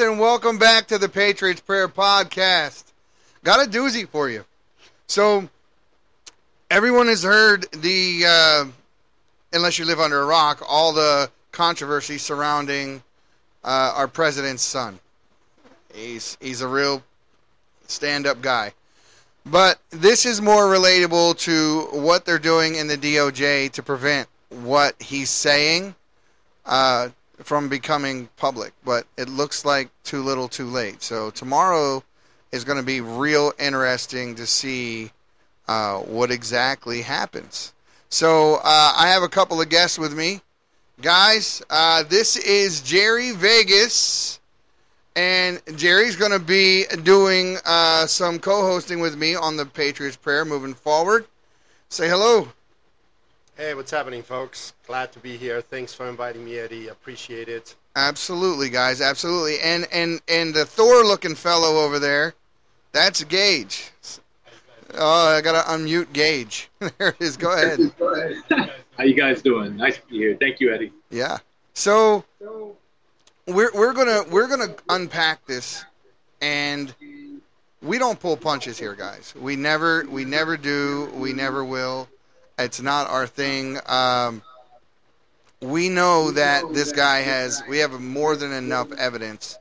and welcome back to the Patriots Prayer Podcast. Got a doozy for you. So, everyone has heard the, uh, unless you live under a rock, all the controversy surrounding uh, our president's son. He's he's a real stand-up guy. But this is more relatable to what they're doing in the DOJ to prevent what he's saying uh, from becoming public. But it looks like too little, too late. So tomorrow is going to be real interesting to see uh, what exactly happens. So uh, I have a couple of guests with me. Guys, uh, this is Jerry Vegas and Jerry's going to be doing uh, some co-hosting with me on the Patriots Prayer moving forward. Say hello. Hey, what's happening, folks? Glad to be here. Thanks for inviting me, Eddie. Appreciate it. Absolutely, guys. Absolutely. And and and the Thor-looking fellow over there, that's Gage. Oh, I gotta unmute Gage. there it is. Go ahead. Go ahead. How you guys doing? Nice to be here. Thank you, Eddie. Yeah. So we're we're gonna we're gonna unpack this, and we don't pull punches here, guys. We never we never do. We never will. It's not our thing. Um, we know that this guy has. We have more than enough evidence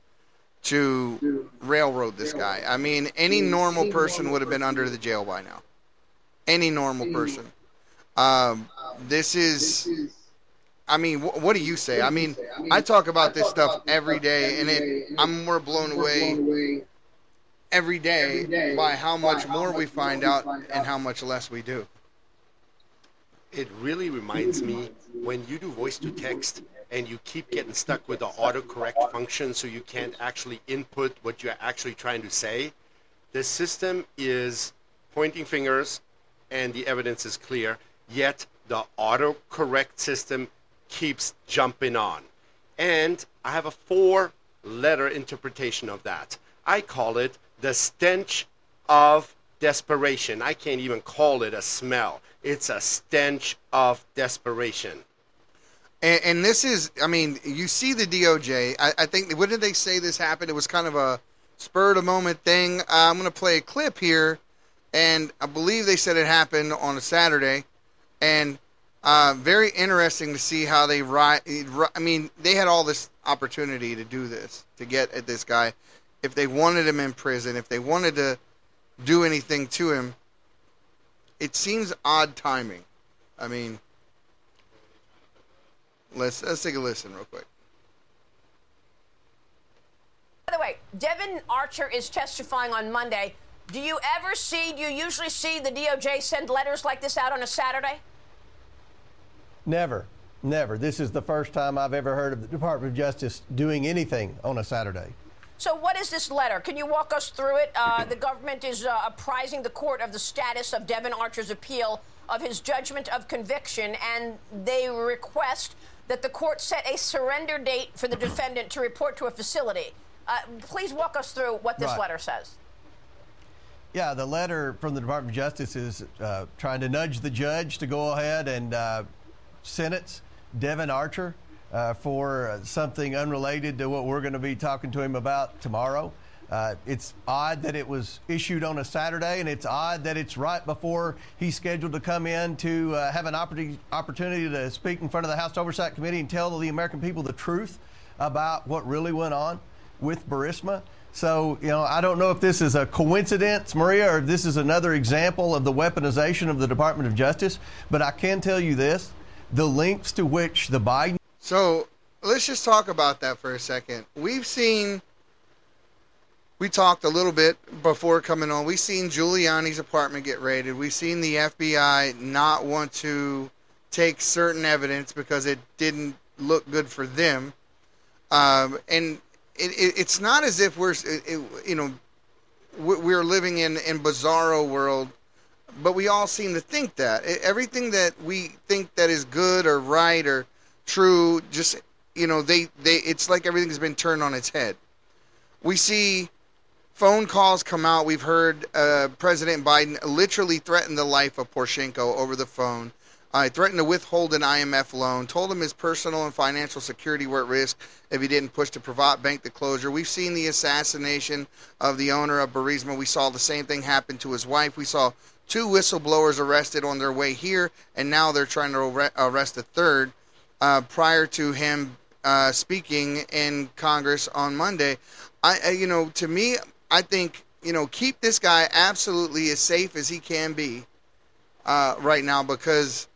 to railroad this guy. I mean, any normal person would have been under the jail by now. Any normal person. Um, this is I mean, wh- what do you say? I mean, I talk about this stuff every day, and it, I'm more blown away every day by how much more we find out and how much less we do. It really reminds me when you do voice to text and you keep getting stuck with the autocorrect function so you can't actually input what you're actually trying to say. The system is pointing fingers and the evidence is clear, yet the autocorrect system keeps jumping on. And I have a four letter interpretation of that. I call it the stench of desperation. I can't even call it a smell, it's a stench of desperation. And, and this is, I mean, you see the DOJ. I, I think, what did they say this happened? It was kind of a spur of the moment thing. Uh, I'm going to play a clip here, and I believe they said it happened on a Saturday. And uh, very interesting to see how they write. I mean, they had all this opportunity to do this, to get at this guy. If they wanted him in prison, if they wanted to do anything to him, it seems odd timing. I mean, let's let's take a listen real quick. By the way, Devon Archer is testifying on Monday. Do you ever see? Do you usually see the DOJ send letters like this out on a Saturday? Never. Never. This is the first time I've ever heard of the Department of Justice doing anything on a Saturday. So, what is this letter? Can you walk us through it? Uh, the government is uh, apprising the court of the status of Devon Archer's appeal of his judgment of conviction, and they request that the court set a surrender date for the defendant to report to a facility. Uh, please walk us through what this Right. letter says. Yeah, the letter from the Department of Justice is uh, trying to nudge the judge to go ahead and uh, sentence Devin Archer uh, for uh, something unrelated to what we're going to be talking to him about tomorrow. Uh, it's odd that it was issued on a Saturday, and it's odd that it's right before he's scheduled to come in to uh, have an opportunity, opportunity to speak in front of the House Oversight Committee and tell the American people the truth about what really went on with Burisma. So, you know, I don't know if this is a coincidence, Maria, or if this is another example of the weaponization of the Department of Justice, but I can tell you this the lengths to which the Biden So let's just talk about that for a second. We've seen, we talked a little bit before coming on. We've seen Giuliani's apartment get raided. We've seen the FBI not want to take certain evidence because it didn't look good for them. Um, and it, it, it's not as if we're, it, you know, we- we're living in in bizarro world but we all seem to think that everything that we think that is good or right or true just you know they they it's like everything's been turned on its head we see phone calls come out we've heard uh, president biden literally threaten the life of poroshenko over the phone Uh, threatened to withhold an IMF loan, told him his personal and financial security were at risk if he didn't push to provide bank the closure. We've seen the assassination of the owner of Burisma. We saw the same thing happen to his wife. We saw two whistleblowers arrested on their way here, and now they're trying to arrest a third uh, prior to him uh, speaking in Congress on Monday. I, you know, to me, I think you know keep this guy absolutely as safe as he can be uh, right now because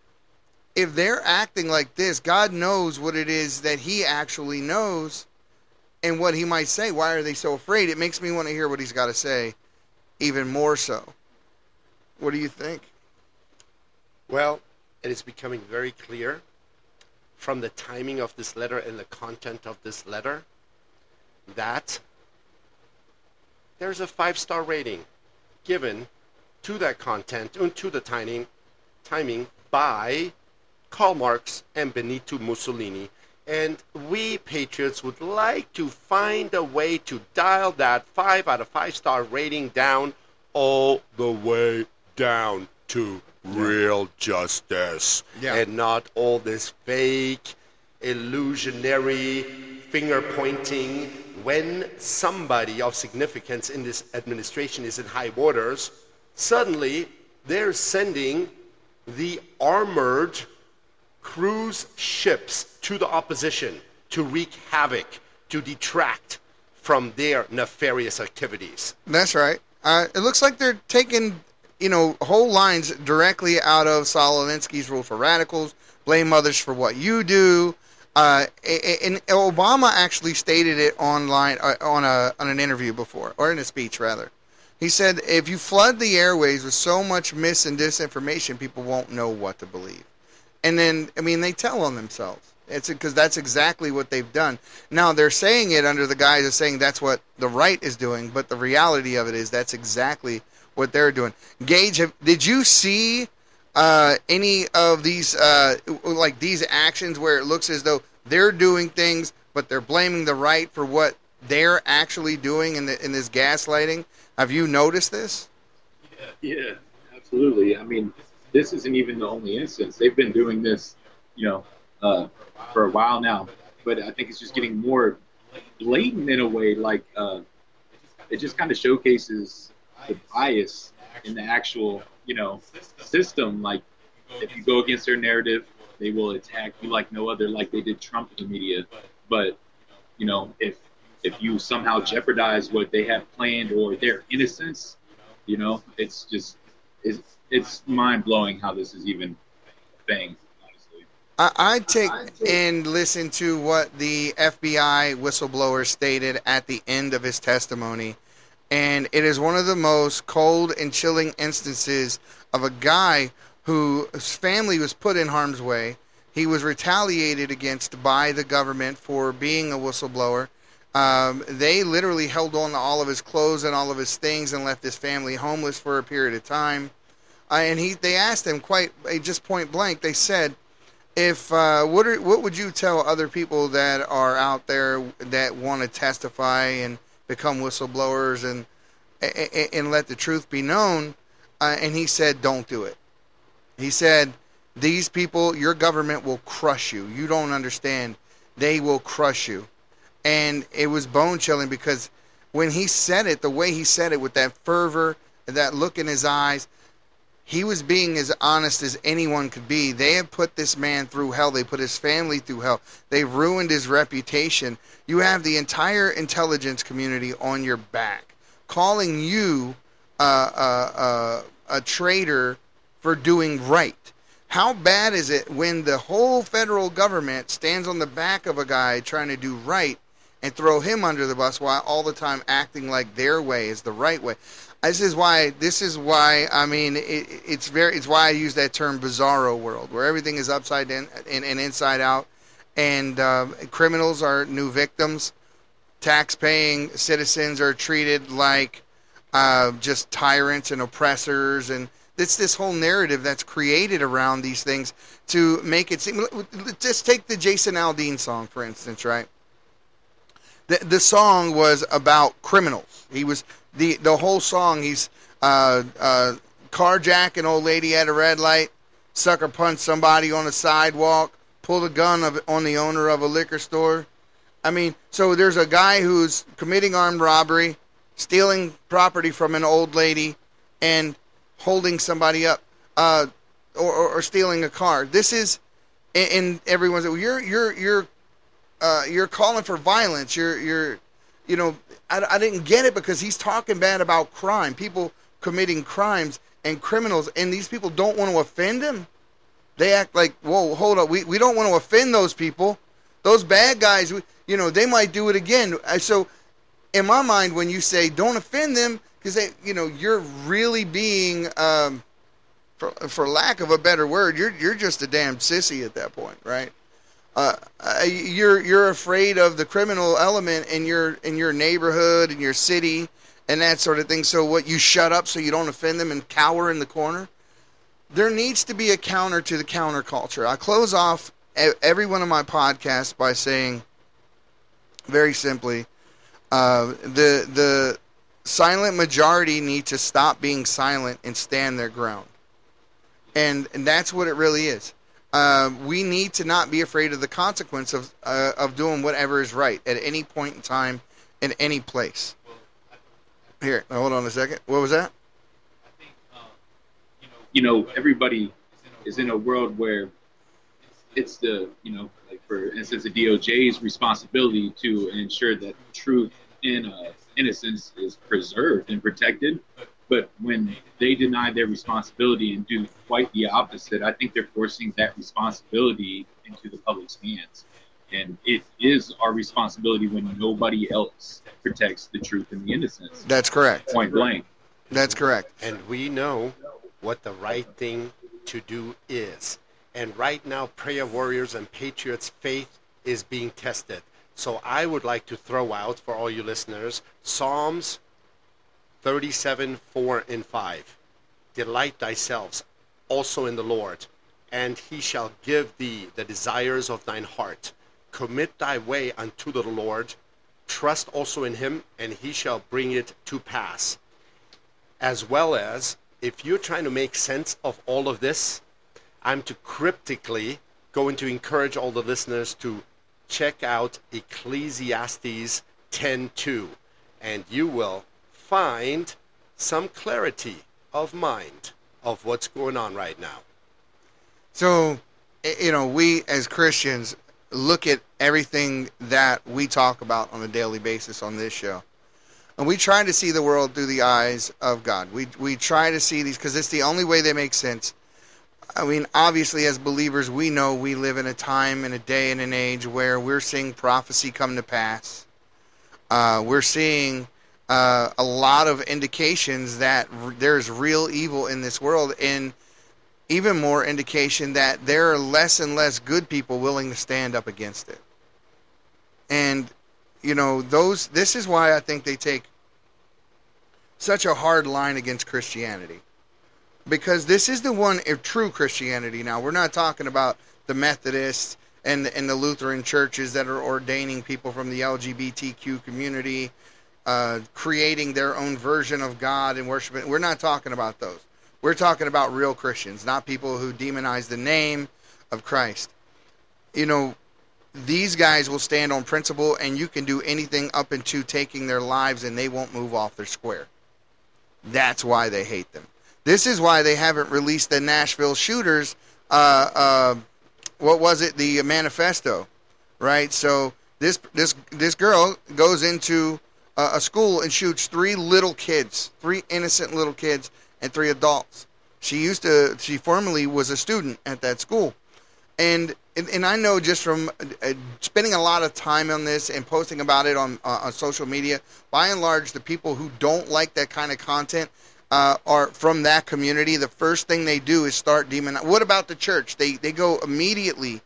if they're acting like this, God knows what it is that He actually knows and what He might say. Why are they so afraid? It makes me want to hear what He's got to say, even more so. What do you think? Well, it is becoming very clear from the timing of this letter and the content of this letter that there's a five star rating given to that content and to the timing, timing by Karl Marx and Benito Mussolini. And we patriots would like to find a way to dial that five out of five star rating down all the way down to real justice. Yeah. And not all this fake, illusionary finger pointing when somebody of significance in this administration is in high waters, suddenly they're sending the armored cruise ships to the opposition to wreak havoc, to detract from their nefarious activities. That's right. Uh, it looks like they're taking, you know, whole lines directly out of Saul Alinsky's Rule for Radicals, blame others for what you do. Uh, and Obama actually stated it online uh, on a on an interview before, or in a speech rather. He said, "If you flood the airways with so much mis and disinformation, people won't know what to believe." and then I mean they tell on themselves. It's because that's exactly what they've done. Now they're saying it under the guise of saying that's what the right is doing, but the reality of it is that's exactly what they're doing. Gage, have, did you see uh, any of these uh, like these actions where it looks as though they're doing things, but they're blaming the right for what they're actually doing in the in this gaslighting? Have you noticed this? Yeah, yeah, absolutely. I mean, this isn't even the only instance. They've been doing this, you know, uh, for a while now. But I think it's just getting more blatant in a way. Like uh, it just kind of showcases the bias in the actual, you know, system. Like if you go against their narrative, they will attack you like no other, like they did Trump in the media. But you know, if if you somehow jeopardize what they have planned or their innocence, you know, it's just it's it's mind blowing how this is even thing. I, I take and listen to what the FBI whistleblower stated at the end of his testimony, and it is one of the most cold and chilling instances of a guy whose family was put in harm's way. He was retaliated against by the government for being a whistleblower. Um, they literally held on to all of his clothes and all of his things and left his family homeless for a period of time. Uh, and he, they asked him quite just point blank. They said, "If uh, what are, what would you tell other people that are out there that want to testify and become whistleblowers and and, let the truth be known?" Uh, and he said, "Don't do it." He said, "These people, your government will crush you. You don't understand. They will crush you." And it was bone chilling because when he said it, the way he said it with that fervor, and that look in his eyes, he was being as honest as anyone could be. They have put this man through hell. They put his family through hell. They've ruined his reputation. You have the entire intelligence community on your back, calling you uh, uh, uh, a traitor for doing right. How bad is it when the whole federal government stands on the back of a guy trying to do right and throw him under the bus while all the time acting like their way is the right way? This is why. This is why. I mean, it, it's very. It's why I use that term "bizarro world," where everything is upside down and, and inside out, and uh, criminals are new victims. Tax-paying citizens are treated like uh, just tyrants and oppressors, and it's this whole narrative that's created around these things to make it seem. Just take the Jason Aldean song, for instance, right? The, the song was about criminals. He was the the whole song. He's uh, uh, carjacking old lady at a red light, sucker punch somebody on the sidewalk, pull a gun of, on the owner of a liquor store. I mean, so there's a guy who's committing armed robbery, stealing property from an old lady, and holding somebody up, uh, or, or, or stealing a car. This is, and, everyone's you're you're you're uh, you're calling for violence. You're you're, you know, I, I didn't get it because he's talking bad about crime, people committing crimes and criminals, and these people don't want to offend him. They act like, whoa, hold up, we we don't want to offend those people. Those bad guys, We, you know, they might do it again. So, in my mind, when you say don't offend them, because they, you know, you're really being, um, for for lack of a better word, you're you're just a damn sissy at that point, right? Uh, uh, you're you're afraid of the criminal element in your in your neighborhood in your city and that sort of thing. So what you shut up so you don't offend them and cower in the corner. There needs to be a counter to the counterculture. I close off every one of my podcasts by saying, very simply, uh, the the silent majority need to stop being silent and stand their ground, and and that's what it really is. Uh, we need to not be afraid of the consequence of uh, of doing whatever is right at any point in time in any place. Here, hold on a second. What was that? You know, everybody is in a world where it's the you know, like for instance, the DOJ's responsibility to ensure that truth and uh, innocence is preserved and protected. But when they deny their responsibility and do quite the opposite, I think they're forcing that responsibility into the public's hands. And it is our responsibility when nobody else protects the truth and the innocence. That's correct. Point blank. That's correct. And we know what the right thing to do is. And right now, prayer warriors and patriots' faith is being tested. So I would like to throw out for all you listeners Psalms 37, 4, and 5. Delight thyself also in the Lord, and he shall give thee the desires of thine heart. Commit thy way unto the Lord. Trust also in him, and he shall bring it to pass. As well as, if you're trying to make sense of all of this, I'm to cryptically going to encourage all the listeners to check out Ecclesiastes 10:2, and you will find some clarity of mind of what's going on right now. So, you know, we as Christians look at everything that we talk about on a daily basis on this show. And we try to see the world through the eyes of God. We, we try to see these because it's the only way they make sense. I mean, obviously, as believers, we know we live in a time and a day and an age where we're seeing prophecy come to pass. Uh, we're seeing uh, a lot of indications that r- there's real evil in this world, and even more indication that there are less and less good people willing to stand up against it. And you know, those. This is why I think they take such a hard line against Christianity, because this is the one of true Christianity. Now we're not talking about the Methodists and and the Lutheran churches that are ordaining people from the LGBTQ community uh, creating their own version of God and worshiping. We're not talking about those. We're talking about real Christians, not people who demonize the name of Christ. You know, these guys will stand on principle, and you can do anything up into taking their lives, and they won't move off their square. That's why they hate them. This is why they haven't released the Nashville shooters. Uh, uh, what was it? The manifesto, right? So this this this girl goes into uh, a school and shoots three little kids, three innocent little kids, and three adults. She used to, she formerly was a student at that school. And, and, and I know just from uh, spending a lot of time on this and posting about it on, uh, on social media, by and large, the people who don't like that kind of content uh, are from that community. The first thing they do is start demon. What about the church? They, they go immediately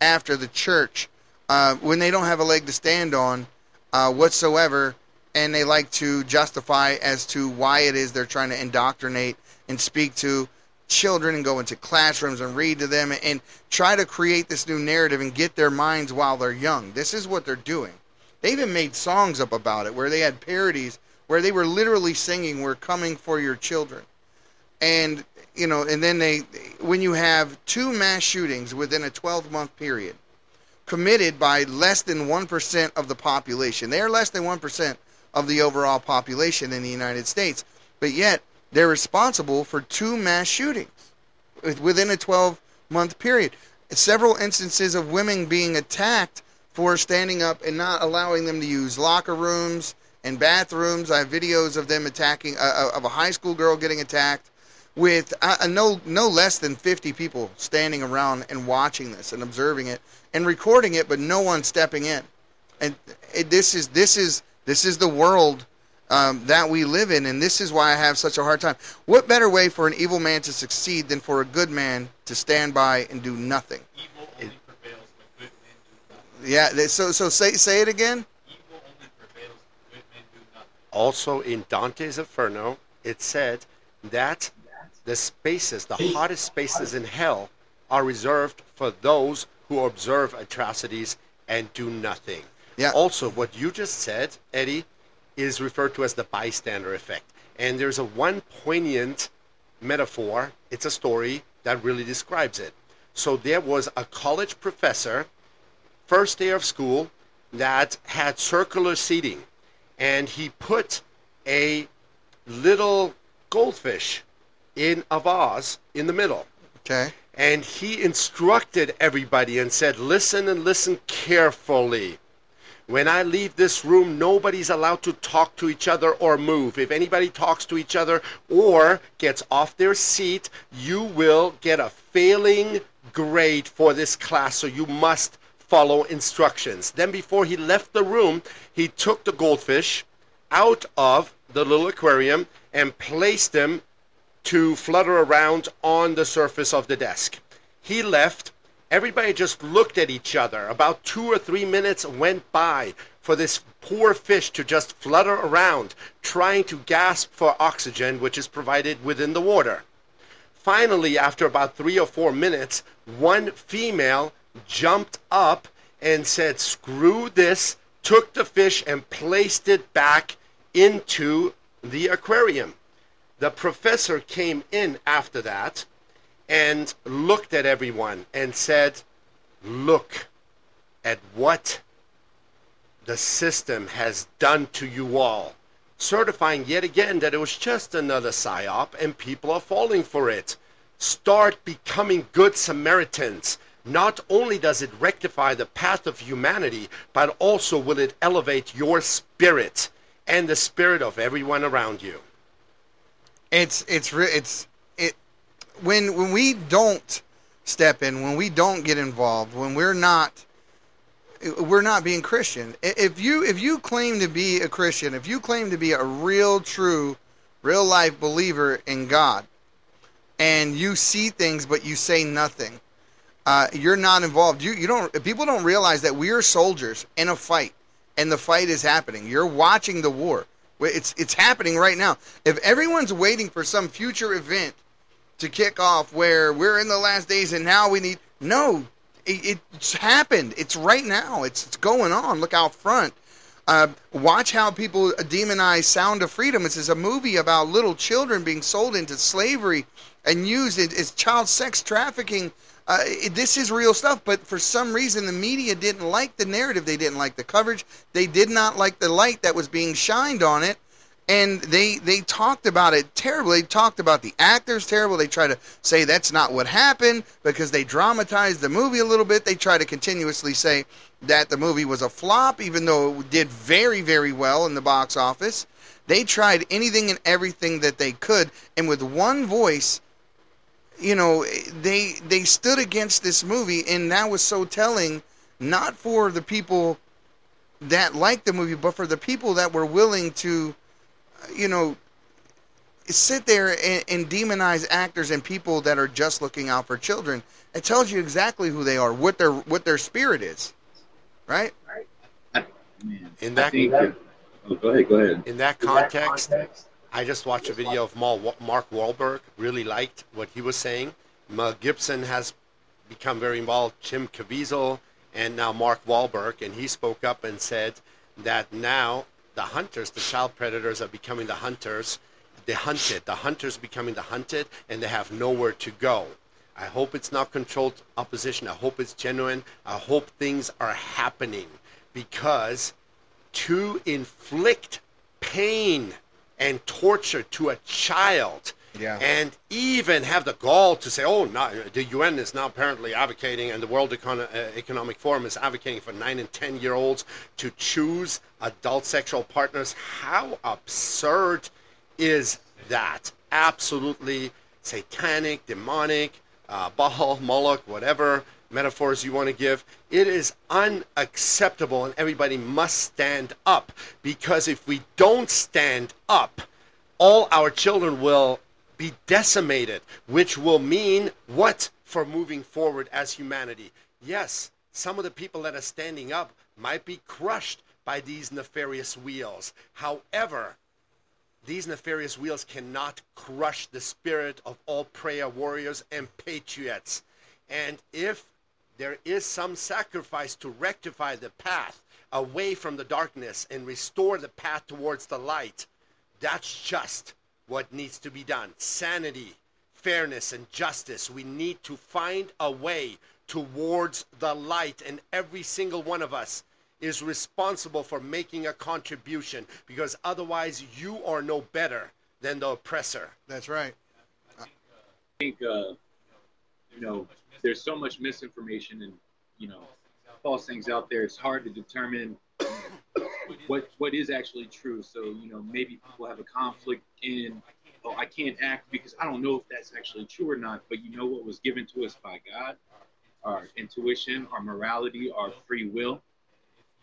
after the church uh, when they don't have a leg to stand on uh, whatsoever and they like to justify as to why it is they're trying to indoctrinate and speak to children and go into classrooms and read to them and try to create this new narrative and get their minds while they're young. This is what they're doing. They even made songs up about it where they had parodies where they were literally singing, We're coming for your children. and you know, and then they when you have two mass shootings within a 12 month period committed by less than 1% of the population. They are less than 1% of the overall population in the United States, but yet they're responsible for two mass shootings within a 12 month period. Several instances of women being attacked for standing up and not allowing them to use locker rooms and bathrooms. I have videos of them attacking uh, of a high school girl getting attacked with uh, no no less than 50 people standing around and watching this and observing it and recording it, but no one stepping in. And this is this is this is the world um, that we live in, and this is why I have such a hard time. What better way for an evil man to succeed than for a good man to stand by and do nothing? Evil only prevails when good men do nothing. Yeah. So so say say it again. Evil only prevails when good men do nothing. Also in Dante's Inferno, it said that the spaces, the hottest spaces in hell, are reserved for those who observe atrocities and do nothing. Yeah. Also, what you just said, Eddie, is referred to as the bystander effect. And there's a one poignant metaphor, it's a story that really describes it. So there was a college professor, first day of school, that had circular seating. And he put a little goldfish in a vase in the middle. Okay. And he instructed everybody and said, Listen and listen carefully. When I leave this room, nobody's allowed to talk to each other or move. If anybody talks to each other or gets off their seat, you will get a failing grade for this class, so you must follow instructions. Then, before he left the room, he took the goldfish out of the little aquarium and placed them to flutter around on the surface of the desk. He left. Everybody just looked at each other. About two or three minutes went by for this poor fish to just flutter around, trying to gasp for oxygen, which is provided within the water. Finally, after about three or four minutes, one female jumped up and said, Screw this, took the fish and placed it back into the aquarium. The professor came in after that and looked at everyone and said, Look at what the system has done to you all, certifying yet again that it was just another psyop and people are falling for it. Start becoming good Samaritans. Not only does it rectify the path of humanity, but also will it elevate your spirit and the spirit of everyone around you. It's it's it's it when when we don't step in, when we don't get involved, when we're not we're not being Christian. If you if you claim to be a Christian, if you claim to be a real true real life believer in God and you see things but you say nothing, uh, you're not involved. You you don't people don't realize that we are soldiers in a fight and the fight is happening. You're watching the war. It's it's happening right now. If everyone's waiting for some future event to kick off where we're in the last days and now we need no, it, it's happened. It's right now. It's it's going on. Look out front. Uh, watch how people demonize Sound of Freedom. This is a movie about little children being sold into slavery and used as child sex trafficking. Uh, this is real stuff, but for some reason the media didn't like the narrative. They didn't like the coverage. They did not like the light that was being shined on it, and they they talked about it terribly. They talked about the actors terrible. They try to say that's not what happened because they dramatized the movie a little bit. They try to continuously say that the movie was a flop, even though it did very very well in the box office. They tried anything and everything that they could, and with one voice you know they they stood against this movie and that was so telling not for the people that liked the movie but for the people that were willing to you know sit there and, and demonize actors and people that are just looking out for children it tells you exactly who they are what their what their spirit is right Man, In I that- think, uh, oh, go ahead, go ahead. In that context, I just watched a video of Mark Wahlberg. Really liked what he was saying. Mel Gibson has become very involved. Jim Caviezel and now Mark Wahlberg, and he spoke up and said that now the hunters, the child predators, are becoming the hunters. the hunted. The hunters becoming the hunted, and they have nowhere to go. I hope it's not controlled opposition. I hope it's genuine. I hope things are happening because to inflict pain and torture to a child Yeah. and even have the gall to say, oh, no, the UN is now apparently advocating, and the World Econ- uh, Economic Forum is advocating for nine and 10 year olds to choose adult sexual partners. How absurd is that? Absolutely satanic, demonic, uh, Baal, Moloch, whatever metaphors you want to give. It is unacceptable, and everybody must stand up because if we don't stand up, all our children will be decimated, which will mean what for moving forward as humanity? Yes, some of the people that are standing up might be crushed by these nefarious wheels. However, these nefarious wheels cannot crush the spirit of all prayer warriors and patriots. And if there is some sacrifice to rectify the path away from the darkness and restore the path towards the light, that's just what needs to be done. Sanity, fairness, and justice. We need to find a way towards the light, and every single one of us is responsible for making a contribution because otherwise you are no better than the oppressor. That's right. I think uh, you know there's so much misinformation and you know false things out there. It's hard to determine what what is actually true. So you know maybe people have a conflict in oh I can't act because I don't know if that's actually true or not. But you know what was given to us by God, our intuition, our morality, our free will.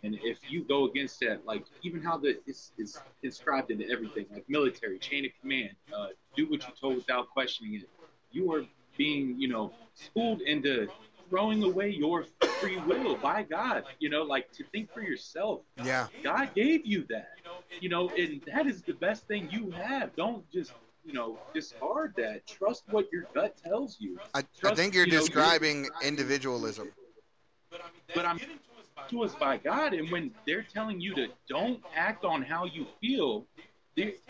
And if you go against that, like even how the it's, it's inscribed into everything, like military chain of command, uh, do what you're told without questioning it. You are being, you know, schooled into throwing away your free will by God. You know, like to think for yourself. Yeah. God gave you that. You know, and that is the best thing you have. Don't just, you know, discard that. Trust what your gut tells you. I, I think you're you know, describing individualism. But I'm to us by God, and when they're telling you to don't act on how you feel,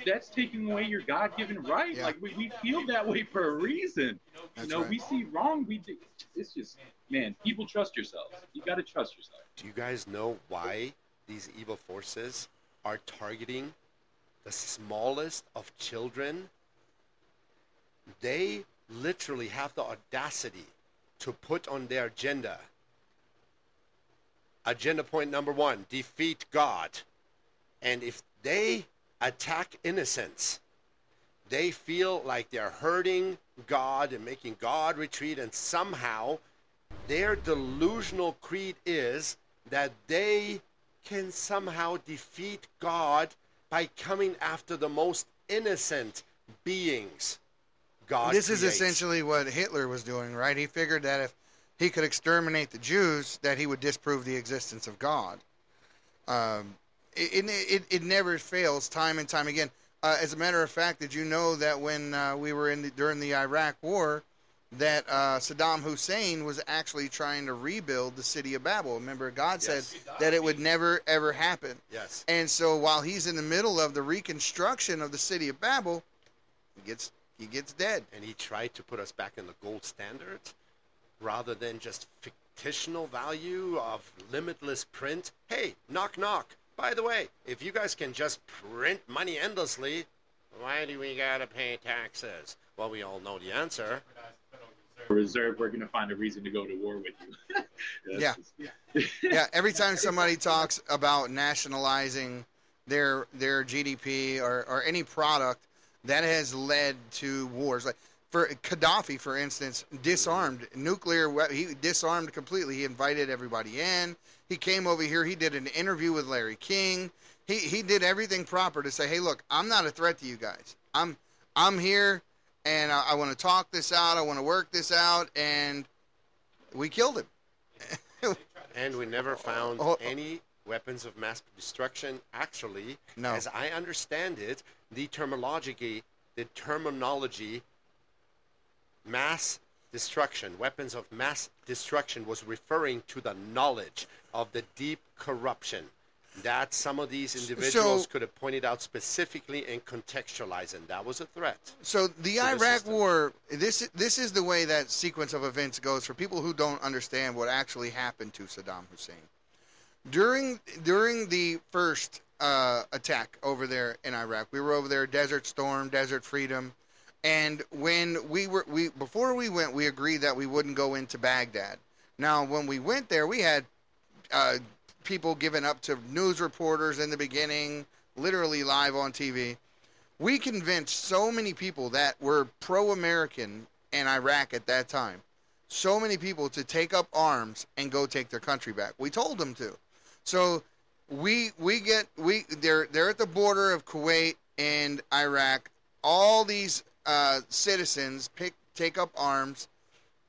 that's taking away your God-given right. Yeah. Like we, we feel that way for a reason. That's you know, right. we see wrong. We do. It's just, man, people trust yourselves. You got to trust yourself. Do you guys know why these evil forces are targeting the smallest of children? They literally have the audacity to put on their agenda. Agenda point number one defeat God. And if they attack innocents, they feel like they're hurting God and making God retreat, and somehow their delusional creed is that they can somehow defeat God by coming after the most innocent beings. God this is essentially what Hitler was doing, right? He figured that if he could exterminate the Jews, that he would disprove the existence of God. Um, it, it, it, never fails, time and time again. Uh, as a matter of fact, did you know that when uh, we were in the, during the Iraq War, that uh, Saddam Hussein was actually trying to rebuild the city of Babel? Remember, God Yes. said that it would never ever happen. Yes. And so while he's in the middle of the reconstruction of the city of Babel, he gets he gets dead. And he tried to put us back in the gold standard rather than just fictional value of limitless print. Hey, knock knock. By the way, if you guys can just print money endlessly, why do we gotta pay taxes? Well, we all know the answer. Reserve, we're gonna find a reason to go to war with you. Yeah. That's- yeah, every time somebody talks about nationalizing their their GDP or, or any product, that has led to wars. Like for Gaddafi, for instance, disarmed nuclear. He disarmed completely. He invited everybody in. He came over here. He did an interview with Larry King. He he did everything proper to say, hey, look, I'm not a threat to you guys. I'm I'm here, and I, I want to talk this out. I want to work this out, and we killed him. And we never found Oh, oh. any weapons of mass destruction. Actually, No. as I understand it, the terminology, the terminology, mass destruction, weapons of mass destruction, was referring to the knowledge of the deep corruption. that some of these individuals So- could have pointed out specifically and contextualized, and that was a threat. So the the Iraq system. War, this this is the way that sequence of events goes for people who don't understand what actually happened to Saddam Hussein. During during the first uh, attack over there in Iraq, we were over there, Desert Storm, Desert Freedom, and when we were we before we went, we agreed that we wouldn't go into Baghdad. Now, when we went there, we had uh, people giving up to news reporters in the beginning, literally live on TV we convinced so many people that were pro-American in Iraq at that time, so many people to take up arms and go take their country back. We told them to. So we we get we they're they're at the border of Kuwait and Iraq. All these uh, citizens pick take up arms,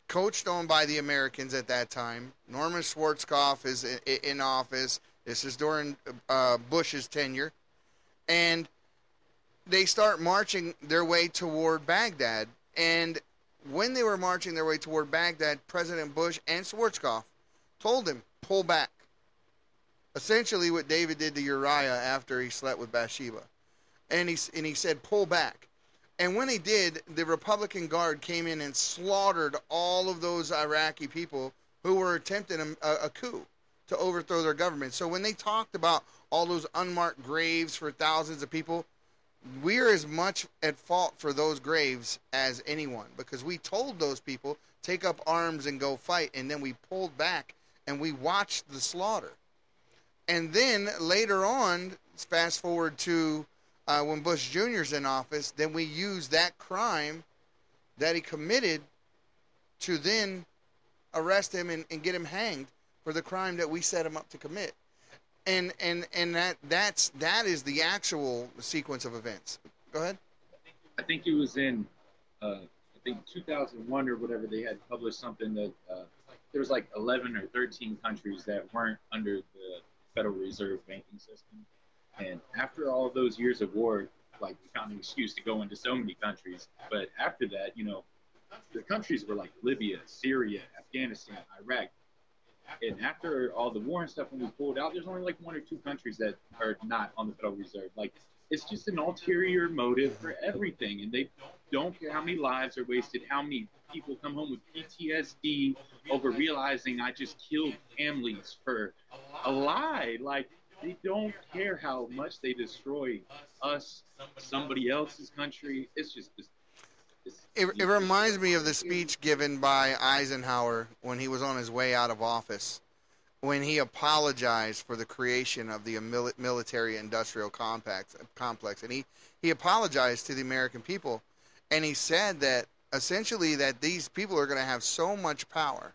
coached on by the Americans at that time. Norman Schwarzkopf is in, in office. This is during uh, Bush's tenure, and they start marching their way toward Baghdad. And when they were marching their way toward Baghdad, President Bush and Schwarzkopf told him, pull back. Essentially, what David did to Uriah after he slept with Bathsheba. And he, and he said, pull back. And when he did, the Republican Guard came in and slaughtered all of those Iraqi people who were attempting a, a coup to overthrow their government. So when they talked about all those unmarked graves for thousands of people, we're as much at fault for those graves as anyone because we told those people take up arms and go fight and then we pulled back and we watched the slaughter and then later on fast forward to uh, when bush jr's in office then we use that crime that he committed to then arrest him and, and get him hanged for the crime that we set him up to commit and and and that that's that is the actual sequence of events. Go ahead. I think it was in, uh, I think 2001 or whatever. They had published something that uh, there was like 11 or 13 countries that weren't under the Federal Reserve banking system, and after all those years of war, like we found an excuse to go into so many countries. But after that, you know, the countries were like Libya, Syria, Afghanistan, Iraq. And after all the war and stuff, when we pulled out, there's only like one or two countries that are not on the Federal Reserve. Like, it's just an ulterior motive for everything. And they don't care how many lives are wasted, how many people come home with PTSD over realizing I just killed families for a lie. Like, they don't care how much they destroy us, somebody else's country. It's just this It, it reminds me of the speech given by Eisenhower when he was on his way out of office, when he apologized for the creation of the mili- military-industrial complex. Complex, and he he apologized to the American people, and he said that essentially that these people are going to have so much power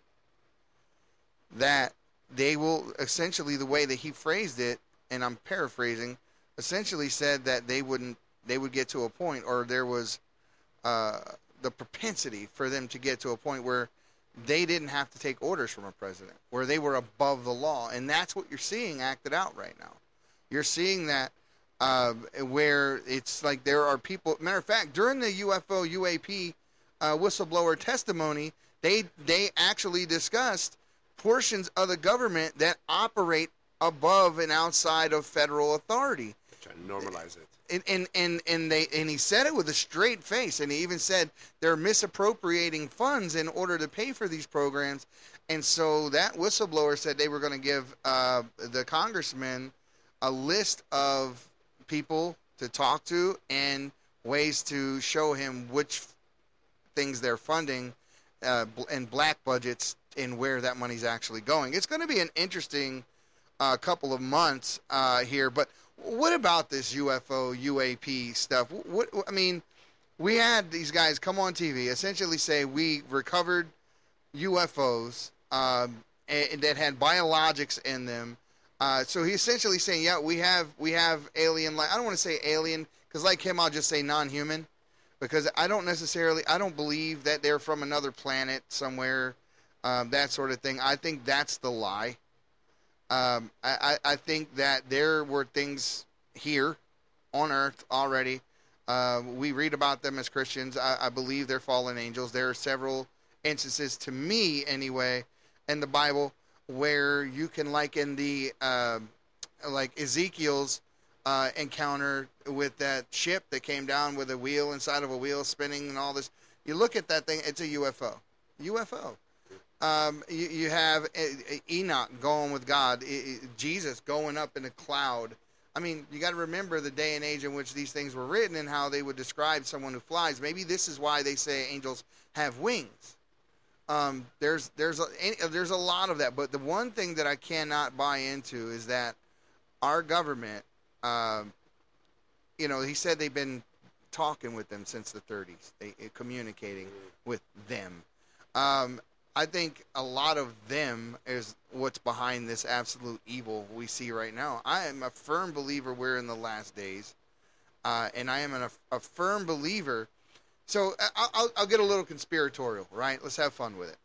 that they will essentially the way that he phrased it, and I'm paraphrasing, essentially said that they wouldn't they would get to a point or there was uh, the propensity for them to get to a point where they didn't have to take orders from a president, where they were above the law, and that's what you're seeing acted out right now. You're seeing that uh, where it's like there are people. Matter of fact, during the UFO UAP uh, whistleblower testimony, they they actually discussed portions of the government that operate above and outside of federal authority Trying to normalize it. and and and and they and he said it with a straight face and he even said they're misappropriating funds in order to pay for these programs and so that whistleblower said they were going to give uh, the congressman a list of people to talk to and ways to show him which things they're funding uh, and black budgets and where that money's actually going it's going to be an interesting uh, couple of months uh, here. But what about this UFO UAP stuff? What, what I mean, we had these guys come on TV essentially say we recovered UFOs um, and, that had biologics in them. Uh, so he's essentially saying, yeah, we have we have alien. Like I don't want to say alien because like him, I'll just say non-human because I don't necessarily I don't believe that they're from another planet somewhere, um, that sort of thing. I think that's the lie. Um, I, I think that there were things here on Earth already. Uh, we read about them as Christians. I, I believe they're fallen angels. There are several instances, to me anyway, in the Bible where you can liken the uh, like Ezekiel's uh, encounter with that ship that came down with a wheel inside of a wheel spinning and all this. You look at that thing; it's a UFO. UFO. Um, you, you have uh, Enoch going with God, Jesus going up in a cloud. I mean, you got to remember the day and age in which these things were written and how they would describe someone who flies. Maybe this is why they say angels have wings. Um, there's there's a, there's a lot of that, but the one thing that I cannot buy into is that our government, um, you know, he said they've been talking with them since the 30s, they, eh, communicating with them. Um, I think a lot of them is what's behind this absolute evil we see right now. I am a firm believer we're in the last days, uh, and I am an, a, firm believer so I'll, I'll get a little conspiratorial, right? Let's have fun with it.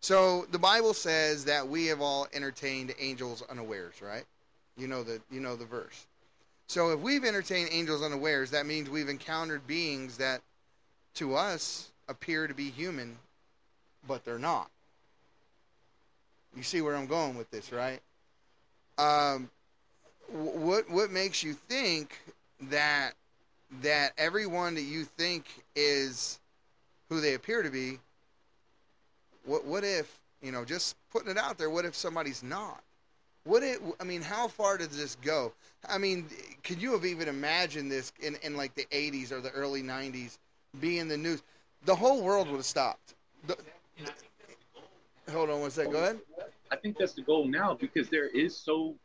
So the Bible says that we have all entertained angels unawares, right? You know the you know the verse. So if we've entertained angels unawares, that means we've encountered beings that to us appear to be human, but they're not. You see where I'm going with this, right? Um, what what makes you think that that everyone that you think is who they appear to be, what what if you know just putting it out there? What if somebody's not? What it? I mean, how far does this go? I mean, could you have even imagined this in in like the '80s or the early '90s being the news? The whole world would have stopped. The, hold on one second. Go ahead. I think that's the goal now because there is so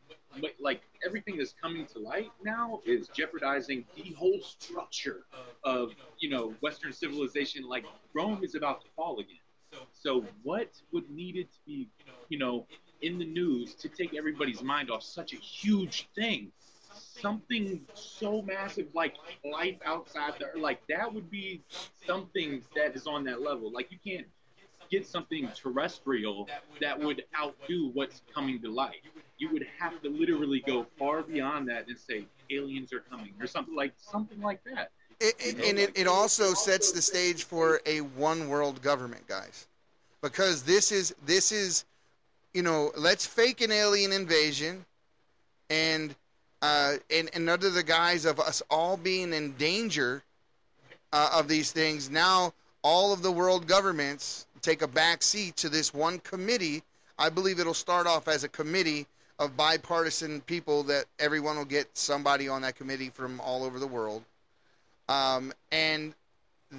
like everything that's coming to light now is jeopardizing the whole structure of you know Western civilization. Like Rome is about to fall again. So what would needed to be you know in the news to take everybody's mind off such a huge thing? Something so massive like life outside the like that would be something that is on that level. Like you can't get something terrestrial that would outdo what's coming to light you would have to literally go far beyond that and say aliens are coming or something like something like that. It, it, and it, it also sets the stage for a one world government, guys, because this is this is, you know, let's fake an alien invasion, and uh, and, and under the guise of us all being in danger uh, of these things, now all of the world governments take a back seat to this one committee. I believe it'll start off as a committee of bipartisan people that everyone will get somebody on that committee from all over the world. Um, and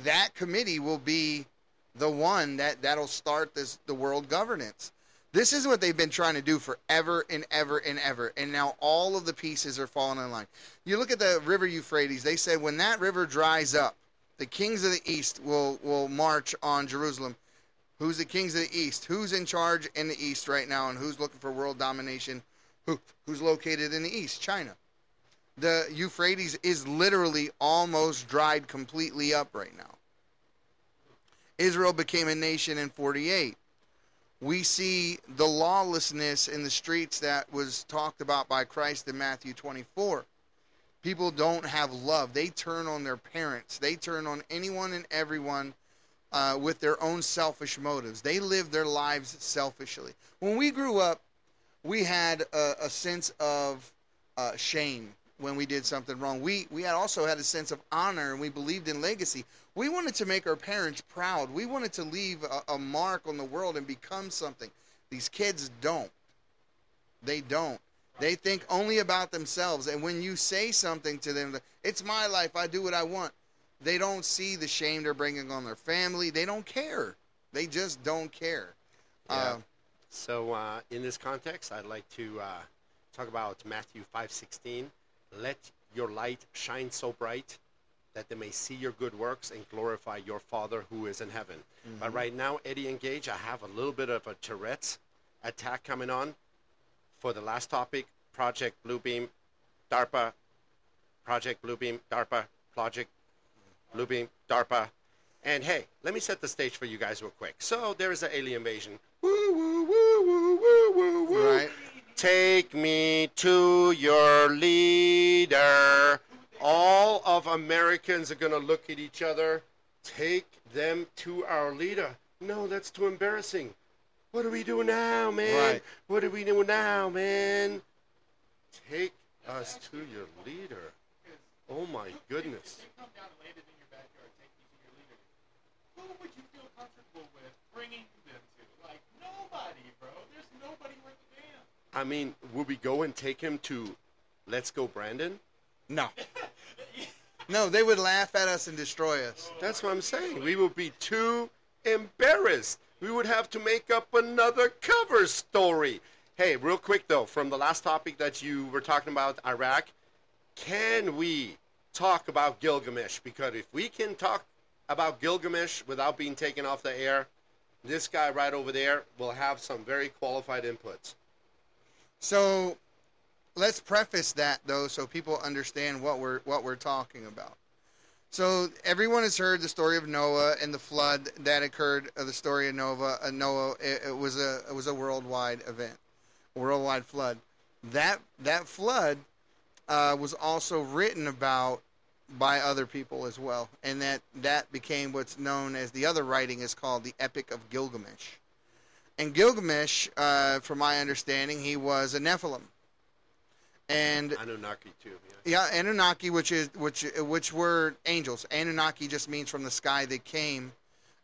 that committee will be the one that that'll start this the world governance. This is what they've been trying to do forever and ever and ever. And now all of the pieces are falling in line. You look at the river Euphrates, they said when that river dries up, the kings of the east will, will march on Jerusalem Who's the kings of the East? Who's in charge in the East right now, and who's looking for world domination? Who, who's located in the East? China. The Euphrates is literally almost dried completely up right now. Israel became a nation in 48. We see the lawlessness in the streets that was talked about by Christ in Matthew 24. People don't have love. They turn on their parents. They turn on anyone and everyone uh, with their own selfish motives. They live their lives selfishly. When we grew up, we had a, a sense of uh, shame when we did something wrong. We we had also had a sense of honor, and we believed in legacy. We wanted to make our parents proud. We wanted to leave a, a mark on the world and become something. These kids don't. They don't. They think only about themselves. And when you say something to them, it's my life. I do what I want they don't see the shame they're bringing on their family. They don't care. They just don't care. Yeah. Uh, so uh, in this context, I'd like to uh, talk about Matthew 5:16. Let your light shine so bright that they may see your good works and glorify your Father who is in heaven. Mm-hmm. But right now, Eddie and Gage, I have a little bit of a Tourette's attack coming on. For the last topic, Project Bluebeam, DARPA, Project Bluebeam, DARPA, Project Bluebeam, DARPA. And hey, let me set the stage for you guys real quick. So there is an alien invasion. Woo, woo, woo, woo, woo, woo, woo. Right. Take me to your leader. All of Americans are going to look at each other. Take them to our leader. No, that's too embarrassing. What do we do now, man? Right. What do we do now, man? Take us to your leader. Oh my goodness. They come down and land it in your backyard, take you to your leader. Who would you feel comfortable with bringing them to? Like nobody, bro. There's nobody worth a damn. I mean, would we go and take him to Let's Go Brandon? No. No, they would laugh at us and destroy us. Oh. That's what I'm saying. We would be too embarrassed. We would have to make up another cover story. Hey, real quick though, from the last topic that you were talking about, Iraq, can we talk about Gilgamesh? Because if we can talk about Gilgamesh without being taken off the air, this guy right over there will have some very qualified inputs. So let's preface that though so people understand what we're what we're talking about. So everyone has heard the story of Noah and the flood that occurred. Uh, the story of Noah. Uh, Noah. It, it was a it was a worldwide event, worldwide flood. That that flood uh, was also written about by other people as well, and that that became what's known as the other writing is called the Epic of Gilgamesh. And Gilgamesh, uh, from my understanding, he was a Nephilim and Anunnaki too. Yeah. yeah, Anunnaki, which is which which were angels. Anunnaki just means from the sky they came,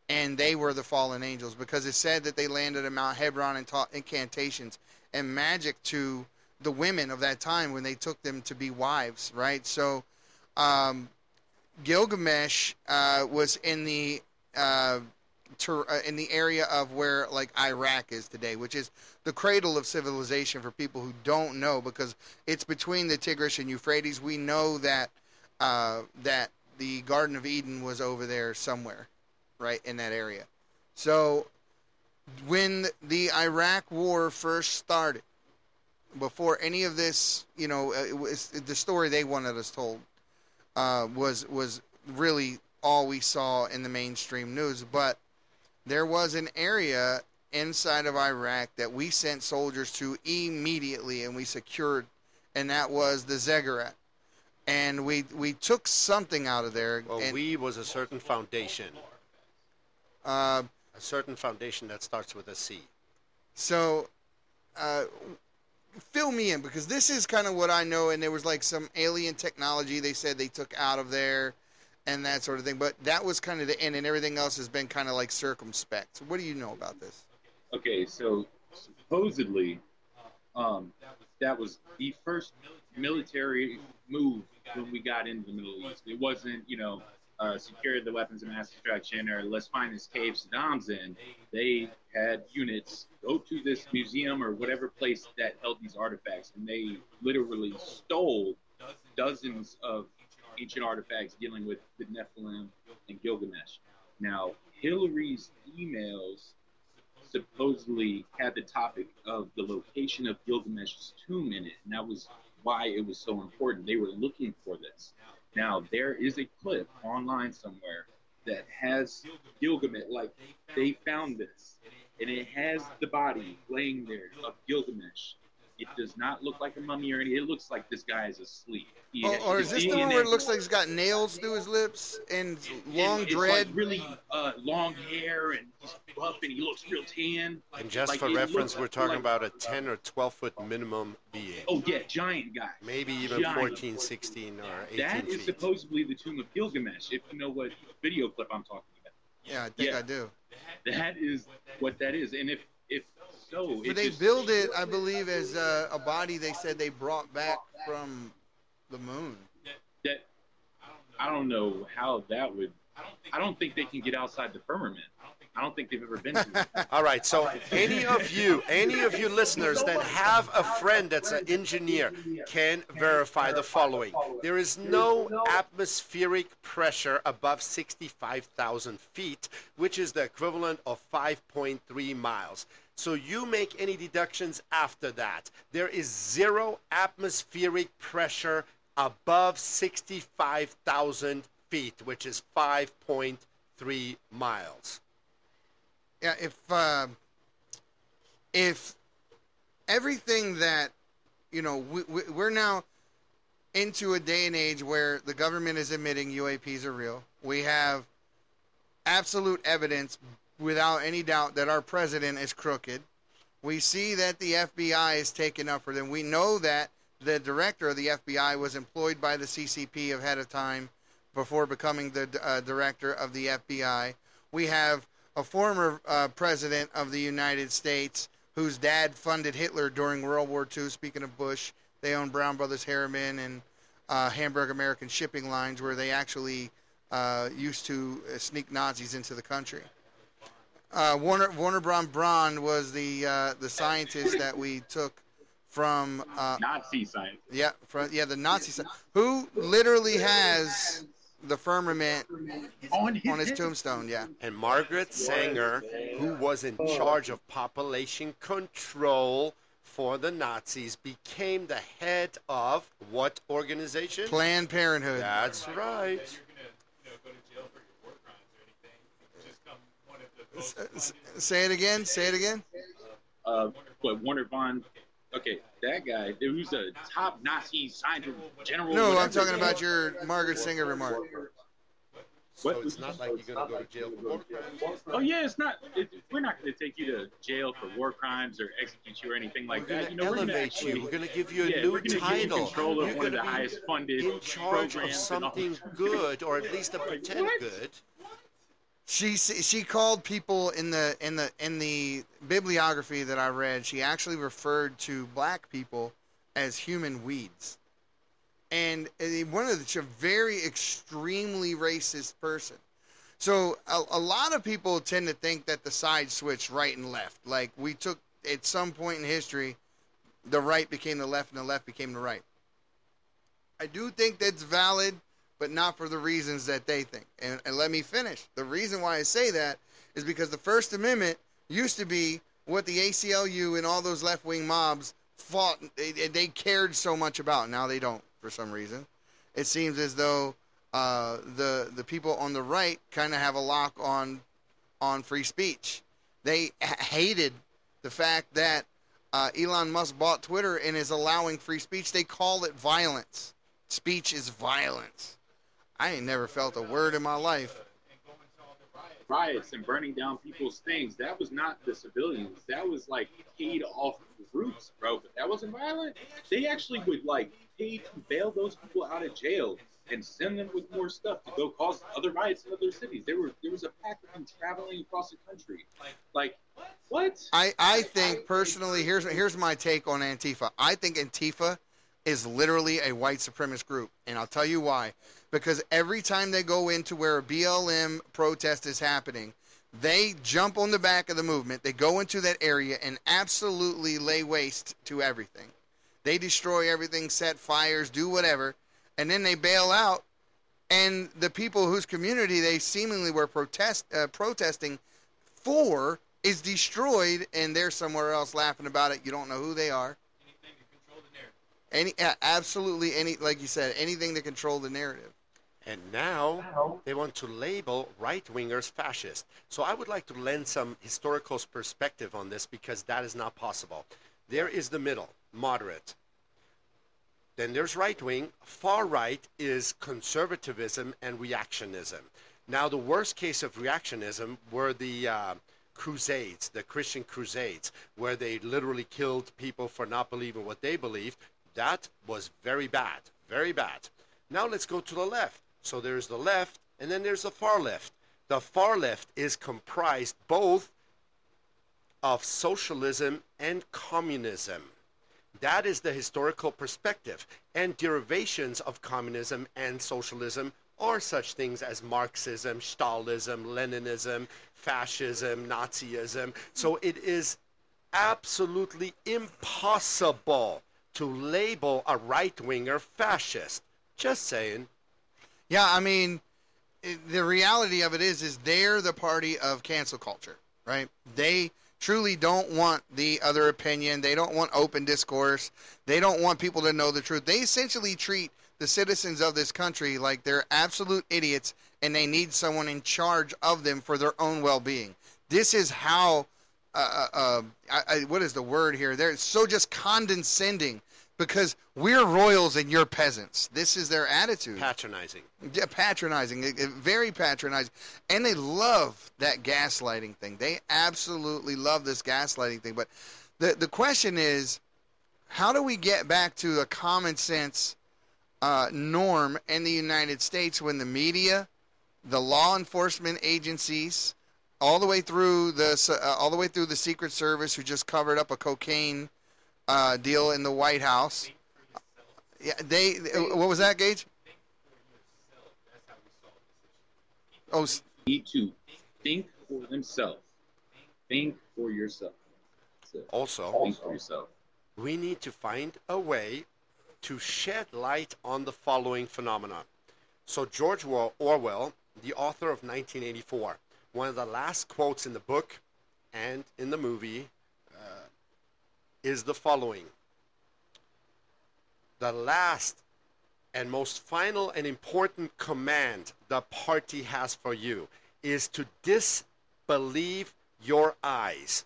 and they were the fallen angels because it said that they landed at Mount Hebron and taught incantations and magic to the women of that time when they took them to be wives. Right, so um, Gilgamesh uh, was in the uh, ter- uh, in the area of where like Iraq is today, which is the cradle of civilization for people who don't know, because it's between the Tigris and Euphrates. We know that uh, that the Garden of Eden was over there somewhere, right in that area. So when the Iraq War first started, before any of this, you know, uh, it was, the story they wanted us told uh, was was really all we saw in the mainstream news. But there was an area inside of Iraq that we sent soldiers to immediately and we secured, and that was the Ziggurat. And we we took something out of there. Well, and, we was a certain foundation, uh, a certain foundation that starts with a C. so uh, fill me in because this is kind of what I know. And there was like some alien technology they said they took out of there and that sort of thing. But that was kind of the end, and everything else has been kind of like circumspect. So what do you know about this? Okay, so supposedly, um, that was the first military move when we got into the Middle East. It wasn't, you know, uh, secure the weapons of mass destruction or let's find this cave Saddam's in. They had units go to this museum or whatever place that held these artifacts, and they literally stole dozens of ancient artifacts dealing with the Nephilim and Gilgamesh. Now, Hillary's emails supposedly had the topic of the location of Gilgamesh's tomb in it, and that was why it was so important. They were looking for this. Now, there is a clip online somewhere that has Gilgamesh, like they found this, and it has the body laying there of Gilgamesh it does not look like a mummy or anything. It looks like this guy is asleep. He, oh, or is this the one where it looks like he's got nails through his lips and long and dread? Like really uh, long hair and he's buff and he looks real tan. And just Like, for reference, we're talking like- about a 10 or 12 foot minimum being. Oh yeah, giant guy. Maybe even Giant. 14, 16, or 18 That is feet. supposedly the tomb of Gilgamesh. If you know what video clip I'm talking about, yeah, I think Yeah. I do. that is what that is. And if if so, But it they just- build it, I believe, as uh, a body. They said they brought back from the moon. that I don't know how that would. I don't think they can get outside the firmament. I don't think they've ever been to it. All right, so any of you, any of you listeners that have a friend that's an engineer can verify the following. There is no atmospheric pressure above 65,000 feet, which is the equivalent of 5.3 miles. So you make any deductions after that. There is zero atmospheric pressure above 65,000 feet, which is 5.3 miles. Yeah, if uh, if everything that you know, we, we, we're now into a day and age where the government is admitting UAPs are real. We have absolute evidence, without any doubt, that our president is crooked. We see that the FBI is taking up for them. We know that the director of the FBI was employed by the CCP ahead of time before becoming the uh, director of the FBI. We have a former uh, president of the United States whose dad funded Hitler during World War II. Speaking of Bush, they own Brown Brothers Harriman and uh, Hamburg American Shipping Lines, where they actually uh, used to sneak Nazis into the country. Uh, Warner Warner Braun Braun was the uh, the scientist that we took from uh, Nazi science. yeah from yeah the Nazi sci- who literally has the firmament On his, on his tombstone. Yeah, And Margaret Sanger, who was in charge of population control for the Nazis, became the head of what organization? Planned Parenthood. That's right. That you're gonna, you know, go to jail for your war crimes or anything. You just come one of the most S- funded- say it again. Say it again. uh, what Warner von. Okay, that guy, who's a top Nazi scientist general. No, I'm talking about your Margaret Sanger remark. So What? it's not like you're going to go to jail for war crimes. Oh yeah, it's not. It, we're not going to take you to jail for war crimes or execute you or anything like We're that. You to know, we're gonna elevate actually, you. We're going to give you a yeah, new we're gonna title. Give you control of You're one of the highest funded in charge of programs and all. something good, or at least a pretend What? good. She she called people in the in the in the bibliography that I read. She actually referred to black people as human weeds, and one of the a very extremely racist person. So a, a lot of people tend to think that the side switched right and left. Like we took at some point in history, the right became the left and the left became the right. I do think that's valid, but not for the reasons that they think. And, and let me finish. The reason why I say that is because the First Amendment used to be what the ACLU and all those left wing mobs fought, they, they cared so much about. Now they don't for some reason. It seems as though uh, the the people on the right kind of have a lock on on free speech. They hated the fact that uh, Elon Musk bought Twitter and is allowing free speech. They call it violence. Speech is violence. I ain't never felt a word in my life. riots and burning down people's things. That was not the civilians. That was like paid off groups, bro. But that wasn't violent. They actually would like pay to bail those people out of jail and send them with more stuff to go cause other riots in other cities. There were there was a pack of them traveling across the country. Like what? I, I think personally, here's here's my take on Antifa. I think Antifa is literally a white supremacist group, and I'll tell you why. Because every time they go into where a BLM protest is happening, they jump on the back of the movement. They go into that area and absolutely lay waste to everything. They destroy everything, set fires, do whatever, and then they bail out. And the people whose community they seemingly were protest uh, protesting for is destroyed, and they're somewhere else laughing about it. You don't know who they are. anything to control the narrative. Any, absolutely any, like you said, anything to control the narrative. And now they want to label right wingers fascist. So I would like to lend some historical perspective on this because that is not possible. There is the middle, moderate. Then there's right wing. Far right is conservatism and reactionism. Now, the worst case of reactionism were the uh, Crusades, the Christian Crusades, where they literally killed people for not believing what they believed. That was very bad, very bad. Now let's go to the left. So there's the left, and then there's the far left. The far left is comprised both of socialism and communism. That is the historical perspective. And derivations of communism and socialism are such things as Marxism, Stalinism, Leninism, fascism, Nazism. So it is absolutely impossible to label a right winger fascist. Just saying. Yeah, I mean, i- the reality of it is, is they're the party of cancel culture, right? They truly don't want the other opinion. They don't want open discourse. They don't want people to know the truth. They essentially treat the citizens of this country like they're absolute idiots and they need someone in charge of them for their own well-being. This is how uh, uh, I, I, what is the word here? They're so just condescending because we're royals and you're peasants. This is their attitude. Patronizing. Yeah, patronizing, it- it- very patronizing, and they love that gaslighting thing. They absolutely love this gaslighting thing. But the the question is, how do we get back to a common sense uh, norm in the United States when the media, the law enforcement agencies, all the way through the uh, all the way through the Secret Service, who just covered up a cocaine uh, deal in the White House. Yeah, they. What was that, Gage? Oh, s- Need to think for themselves. Think for yourself. Also, Think for yourself. we need to find a way to shed light on the following phenomenon. So, George Orwell, the author of 1984, one of the last quotes in the book and in the movie is the following The last and most final and important command the party has for you is to disbelieve your eyes.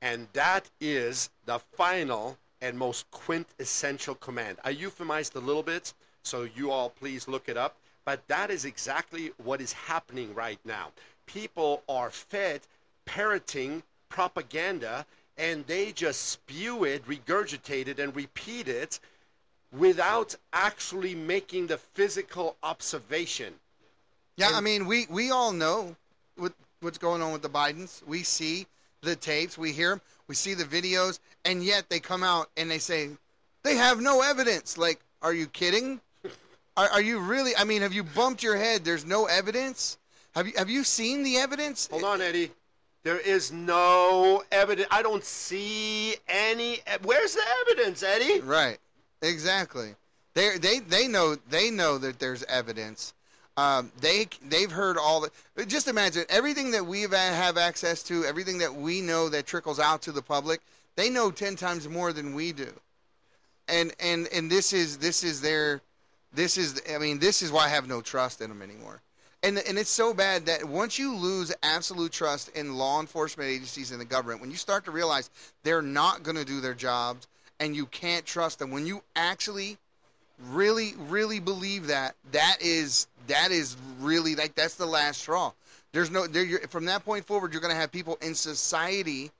And that is the final and most quintessential command. I euphemized a little bit, so you all please look it up. But that is exactly what is happening right now. People are fed parroting propaganda and they just spew it, regurgitate it, and repeat it without actually making the physical observation. Yeah, I mean, we, we all know what what's going on with the Bidens. We see the tapes, we hear them, we see the videos, and yet they come out and they say they have no evidence. Like, are you kidding? Are, are you really? I mean, have you bumped your head? There's no evidence. Have you have you seen the evidence? Hold on, Eddie. There is no evidence. I don't see any. Where's the evidence, Eddie? Right. Exactly. They they they know they know that there's evidence. Um, they they've heard all the. Just imagine everything that we have access to, everything that we know that trickles out to the public. They know ten times more than we do. And and and this is this is their, this is I mean this is why I have no trust in them anymore. And and it's so bad that once you lose absolute trust in law enforcement agencies and the government, when you start to realize they're not going to do their jobs and you can't trust them, when you actually really really believe that that is that is really like that's the last straw. There's no there from that point forward you're going to have people in society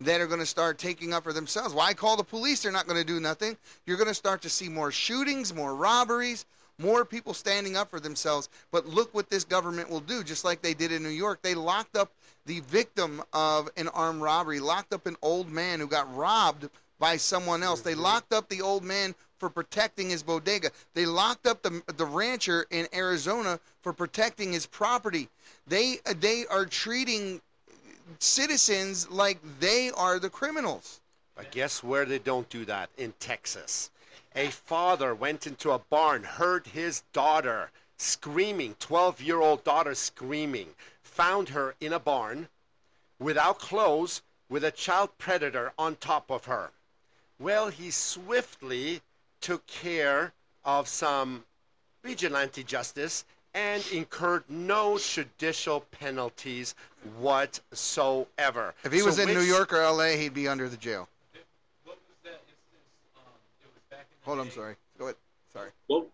that are going to start taking up for themselves. Why call the police? They're not going to do nothing. You're going to start to see more shootings more robberies more people standing up for themselves but look what this government will do just like they did in new york they locked up the victim of an armed robbery locked up an old man who got robbed by someone else. They locked up the old man for protecting his bodega. They locked up the the rancher in Arizona for protecting his property. They they are treating citizens like they are the criminals. But guess where they don't do that? In Texas. A father went into a barn, heard his daughter screaming, 12 year old daughter screaming, found her in a barn without clothes with a child predator on top of her. Well, he swiftly took care of some vigilante justice and incurred no judicial penalties whatsoever. If he So was in New York or L.A., he'd be under the jail. What was that instance? Um, it was back in the Hold on, I'm sorry. Go ahead. Sorry. Well,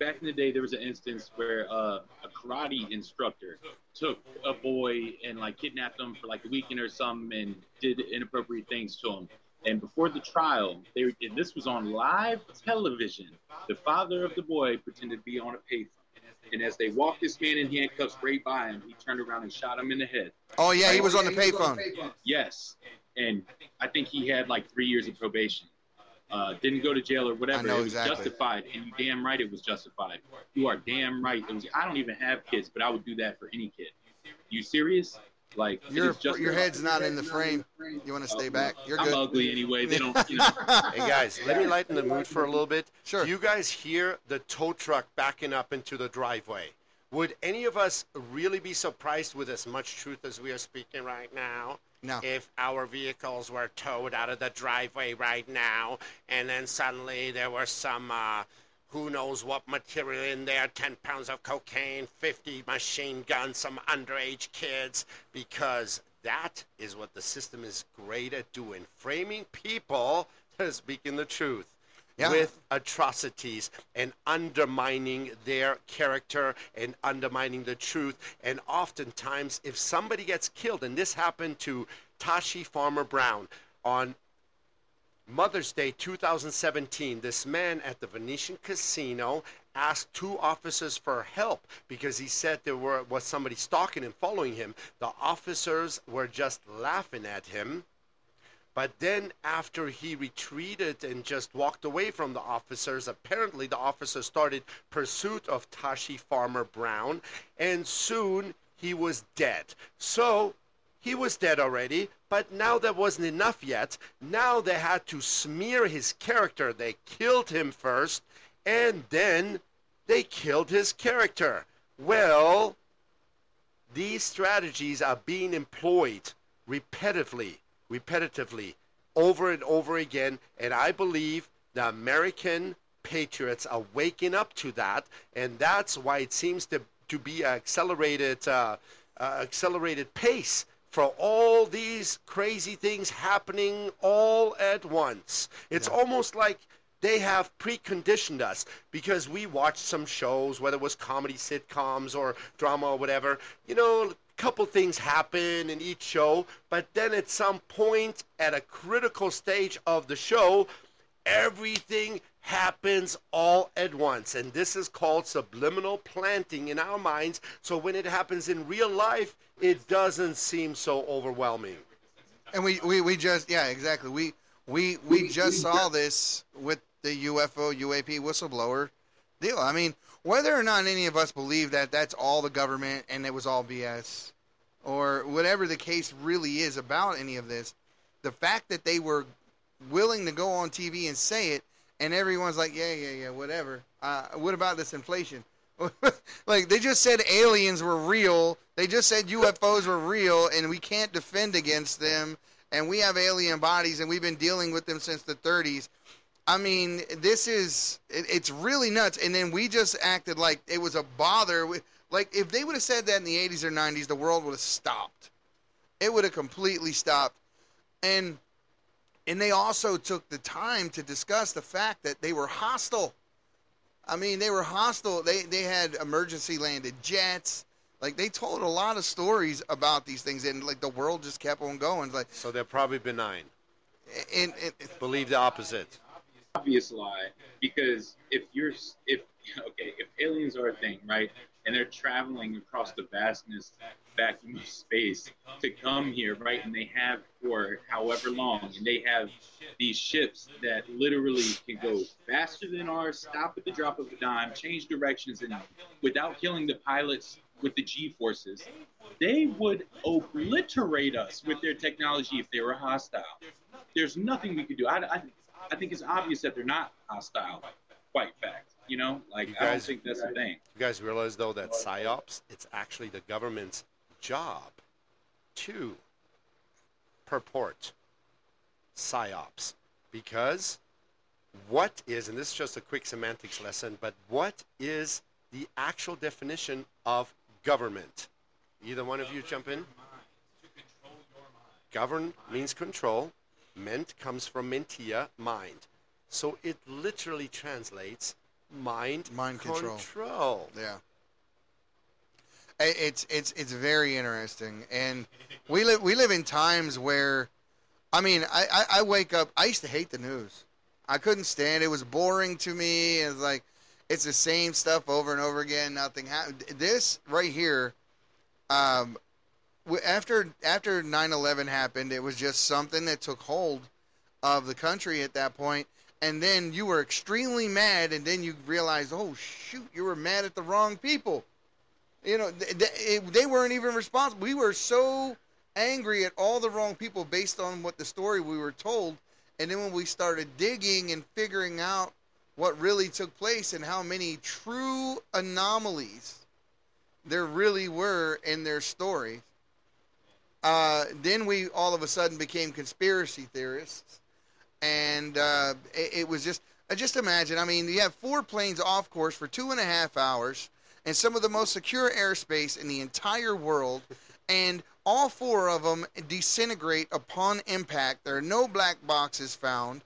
back in the day, there was an instance where uh, a karate instructor took a boy and like kidnapped him for like a weekend or something and did inappropriate things to him. And before the trial, they and this was on live television. The father of the boy pretended to be on a payphone. And as they walked this man in handcuffs right by him, he turned around and shot him in the head. Oh yeah, he was on the payphone. Yes, and I think he had like three years of probation. Uh, didn't go to jail or whatever. I know it was exactly. justified, and you damn right it was justified. You are damn right. It was. I don't even have kids, but I would do that for any kid. You serious? Like Your is your head's not in the frame. You want to stay back? You're I'm good. ugly anyway. They don't. You know. Hey guys, let me lighten the mood for a little bit. Sure. Do you guys hear the tow truck backing up into the driveway? Would any of us really be surprised with as much truth as we are speaking right now? No. If our vehicles were towed out of the driveway right now, and then suddenly there was some, uh, who knows what material in there 10 pounds of cocaine, 50 machine guns, some underage kids, because that is what the system is great at doing framing people are speaking the truth Yeah. with atrocities and undermining their character and undermining the truth. And oftentimes, if somebody gets killed, and this happened to Tashii Farmer Brown on Mother's Day 2017, this man at the Venetian Casino asked two officers for help because he said there were, was somebody stalking and following him. The officers were just laughing at him. But then, after he retreated and just walked away from the officers, apparently the officers started pursuit of Tashii Farmer Brown, and soon he was dead. So he was dead already, but now that wasn't enough yet. Now they had to smear his character. They killed him first, and then they killed his character. Well, these strategies are being employed repetitively, repetitively, over and over again, and I believe the American patriots are waking up to that, and that's why it seems to to be an accelerated uh, uh, accelerated pace for all these crazy things happening all at once. It's almost like they have preconditioned us because we watched some shows, whether it was comedy sitcoms or drama or whatever. You know, couple things happen in each show, but then at some point, at a critical stage of the show, everything happens all at once. And this is called subliminal planting in our minds. So when it happens in real life, it doesn't seem so overwhelming. And we, we, we just yeah exactly we we we just saw this with the UFO UAP whistleblower deal. I mean, whether or not any of us believe that that's all the government and it was all BS, or whatever the case really is about any of this, the fact that they were willing to go on TV and say it, and everyone's like, yeah, yeah, yeah, whatever. Uh, what about this inflation? like they just said aliens were real. They just said UFOs were real, and we can't defend against them. And we have alien bodies, and we've been dealing with them since the 30s. I mean, this is it, it's really nuts. And then we just acted like it was a bother. Like if they would have said that in the 80s or 90s, the world would have stopped. It would have completely stopped. And and they also took the time to discuss the fact that they were hostile. I mean, they were hostile. They they had emergency landed jets. Like they told a lot of stories about these things, and like the world just kept on going. Like, So they're probably benign. and, and Believe the opposite. obvious lie because if you're if okay if aliens are a thing right and they're traveling across the vastness vacuum of space to come here right and they have for however long and they have these ships that literally can go faster than ours stop at the drop of a dime change directions and without killing the pilots with the g forces they would obliterate us with their technology if they were hostile there's nothing we could do. I, I, I think it's obvious that they're not hostile. Quite fact, you know, like You I don't think that's a thing. You guys realize though that psyops, it's actually the government's job to purport psyops. Because what is and this is just a quick semantics lesson but what is the actual definition of government? Either one of you jump in. Govern means control. Ment comes from mentia mind. So it literally translates mind Mind control. control. Yeah. It's it's it's very interesting, and we live we live in times where, I mean, I, I, I wake up. I used to hate the news. I couldn't stand it. It was boring to me. It's like it's the same stuff over and over again. Nothing happened. This right here, um, after after 9/11 happened, it was just something that took hold of the country at that point and then you were extremely mad and then you realized oh shoot you were mad at the wrong people. You know th- th- they weren't even responsible we were so angry at all the wrong people based on what the story we were told. And then when we started digging and figuring out what really took place and how many true anomalies there really were in their story uh, then we all of a sudden became conspiracy theorists and uh, it, it was just uh, just imagine. I mean, you have four planes off course for two and a half hours, and some of the most secure airspace in the entire world, and all four of them disintegrate upon impact. There are no black boxes found,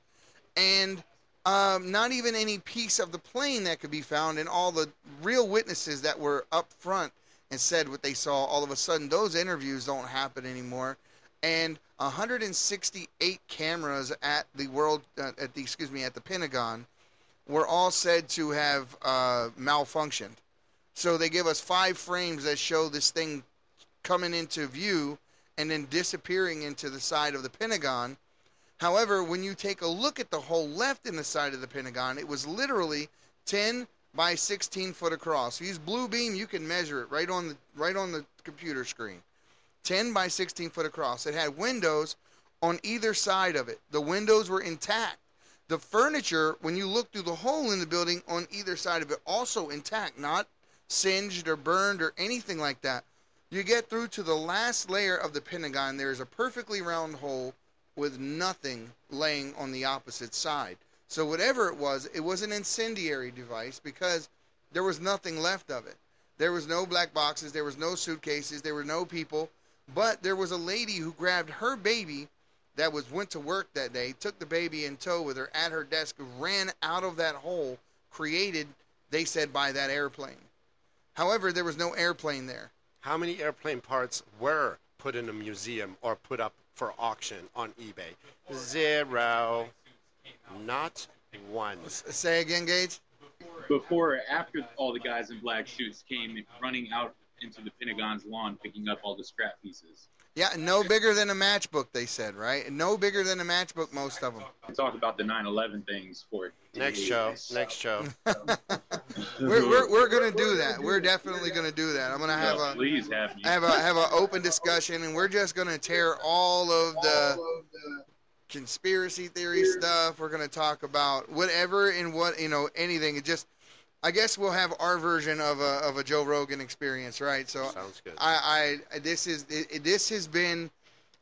and um, not even any piece of the plane that could be found. And all the real witnesses that were up front and said what they saw, all of a sudden those interviews don't happen anymore. And 168 cameras at the world uh, at the excuse me at the Pentagon were all said to have uh, malfunctioned. So they give us five frames that show this thing coming into view and then disappearing into the side of the Pentagon. However, when you take a look at the hole left in the side of the Pentagon, it was literally 10 by 16 foot across. Use blue beam, you can measure it right on the right on the computer screen. 10 by 16 foot across. It had windows on either side of it. The windows were intact. The furniture, when you look through the hole in the building on either side of it, also intact, not singed or burned or anything like that. You get through to the last layer of the Pentagon, there is a perfectly round hole with nothing laying on the opposite side. So, whatever it was, it was an incendiary device because there was nothing left of it. There was no black boxes, there was no suitcases, there were no people, but there was a lady who grabbed her baby that was went to work that day, took the baby in tow with her at her desk, ran out of that hole created, they said, by that airplane. However, there was no airplane there. How many airplane parts were put in a museum or put up for auction on eBay? Zero. Not one. Say again, Gage. Before or after all the guys in black suits came running out into the Pentagon's lawn picking up all the scrap pieces. Yeah, no bigger than a matchbook, they said, right? No bigger than a matchbook, most of them. We talk about the 9/11 things for Next show. Next show. We're, we're, we're going to do that. We're definitely going to do that. I'm going to have Yeah, a please have me. have a have an open discussion, and we're just going to tear all of the conspiracy theory stuff. We're going to talk about whatever and what you know anything. It just, I guess we'll have our version of a of a Joe Rogan experience, right? So Sounds good. I, I this is it, this has been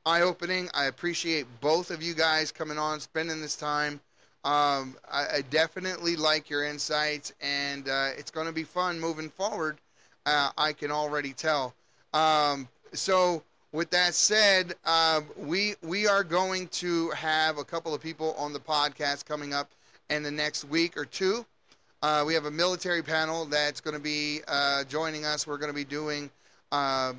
eye opening. I appreciate both of you guys coming on, spending this time. Um, I, I definitely like your insights, and uh, it's going to be fun moving forward. Uh, I can already tell. Um, so, with that said, uh, we we are going to have a couple of people on the podcast coming up in the next week or two. Uh, we have a military panel that's going to be uh, joining us. We're going to be doing uh,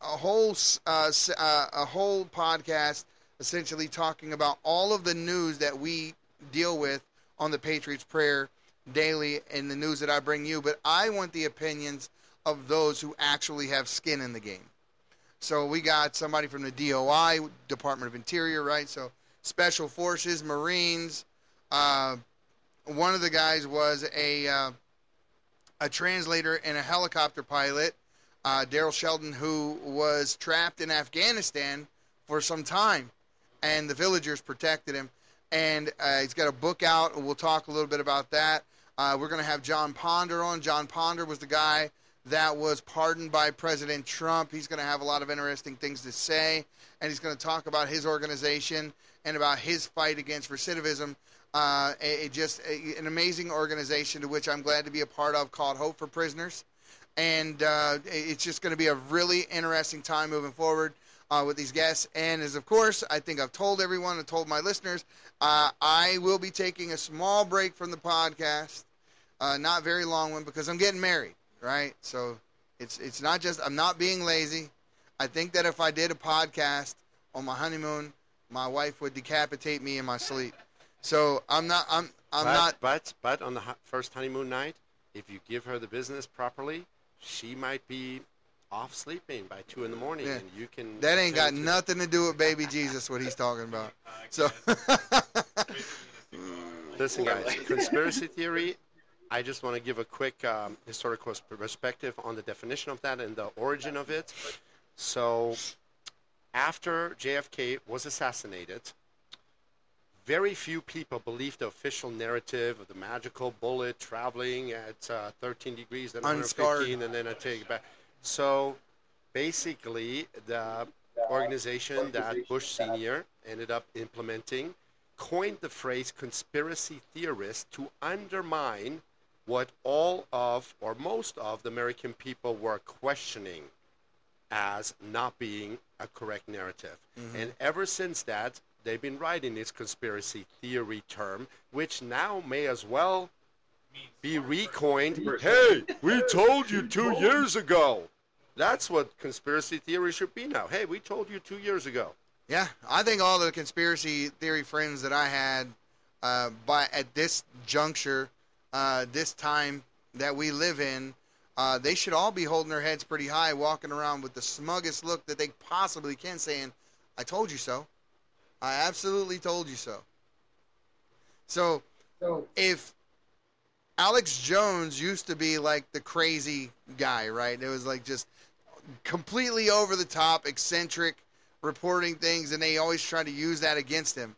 a whole uh, uh, a whole podcast, essentially talking about all of the news that we deal with on the Patriots Prayer daily and the news that I bring you. But I want the opinions of those who actually have skin in the game. So we got somebody from the DOI, Department of Interior, right? So Special Forces, Marines. One of the guys was a uh, a translator and a helicopter pilot, uh, Daryl Sheldon, who was trapped in Afghanistan for some time, and the villagers protected him. And uh, he's got a book out, we'll talk a little bit about that. Uh, we're going to have John Ponder on. John Ponder was the guy that was pardoned by President Trump. He's going to have a lot of interesting things to say, and he's going to talk about his organization and about his fight against recidivism. Uh, it just a, an amazing organization to which I'm glad to be a part of called Hope for Prisoners, and uh, it's just going to be a really interesting time moving forward. Uh, with these guests, and as of course, I think I've told everyone and told my listeners, uh, I will be taking a small break from the podcast, uh, not very long one, because I'm getting married right? So it's it's not just I'm not being lazy. I think that if I did a podcast on my honeymoon, my wife would decapitate me in my sleep. So I'm not I'm I'm but, not But but on the first honeymoon night, if you give her the business properly, she might be off sleeping by two in the morning, Yeah. and you can. that ain't got to- nothing to do with baby Jesus what he's talking about. So Listen, guys, conspiracy theory. I just want to give a quick um, historical perspective on the definition of that and the origin of it. So, after JFK was assassinated, very few people believe the official narrative of the magical bullet traveling at uh, 13 degrees, then Unscarred. 115, and then I take it back. So, basically, the organization that Bush Sr. ended up implementing coined the phrase conspiracy theorist to undermine what all of, or most of, the American people were questioning as not being a correct narrative. And ever since that, they've been writing this conspiracy theory term, which now may as well be recoined. Hey, we told you two years ago. That's what conspiracy theory should be now. Hey, we told you two years ago. Yeah, I think all the conspiracy theory friends that I had, uh, by at this juncture, uh, this time that we live in, uh, they should all be holding their heads pretty high, walking around with the smuggest look that they possibly can, saying, "I told you so. I absolutely told you so." So, if Alex Jones used to be like the crazy guy, right? It was like just completely over the top, eccentric, reporting things, and they always try to use that against him.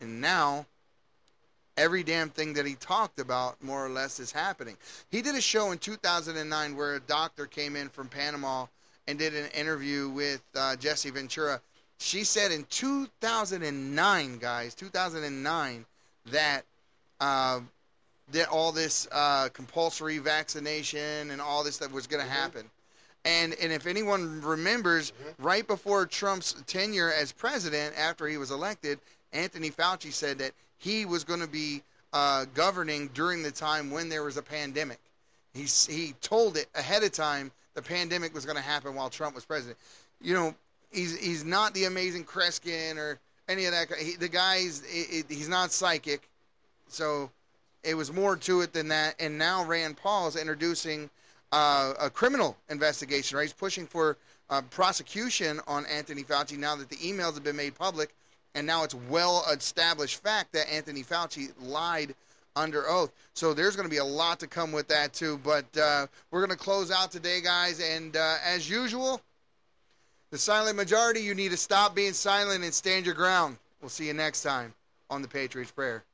And now, every damn thing that he talked about, more or less, is happening. He did a show in 2009 where a doctor came in from Panama and did an interview with uh, Jesse Ventura. She said in 2009, guys, 2009, that uh, that all this uh, compulsory vaccination and all this stuff was going to happen. And and if anyone remembers, right before Trump's tenure as president, after he was elected, Anthony Fauci said that he was going to be uh, governing during the time when there was a pandemic. He he told it ahead of time the pandemic was going to happen while Trump was president. You know, he's he's not the amazing Kreskin or any of that. He, the guy's he's not psychic, so it was more to it than that. And now Rand Paul is introducing uh, a criminal investigation. Right, he's pushing for uh, prosecution on Anthony Fauci now that the emails have been made public, and now it's well established fact that Anthony Fauci lied under oath. So there's going to be a lot to come with that too. But uh, we're going to close out today, guys, and uh, as usual. The silent majority, you need to stop being silent and stand your ground. We'll see you next time on the Patriots Prayer.